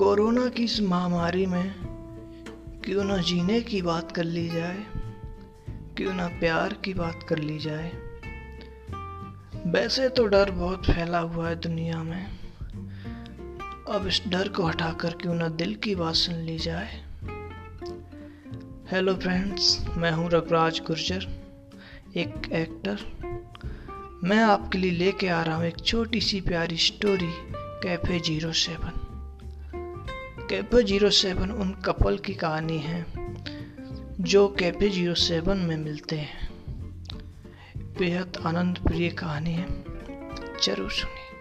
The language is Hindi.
कोरोना की इस महामारी में क्यों ना जीने की बात कर ली जाए, क्यों ना प्यार की बात कर ली जाए। वैसे तो डर बहुत फैला हुआ है दुनिया में। अब इस डर को हटाकर क्यों ना दिल की बात सुन ली जाए। हेलो फ्रेंड्स मैं हूँ रघुराज गुर्जर, एक एक्टर मैं आपके लिए लेके आ रहा हूँ एक छोटी सी प्यारी story cafe zero seven cafe zero seven उन कपल की कहानी है, जो कैफ़े ज़ीरो सेवन में मिलते हैं। बेहद आनंद प्रिय कहानी है। ज़रूर सुनिए।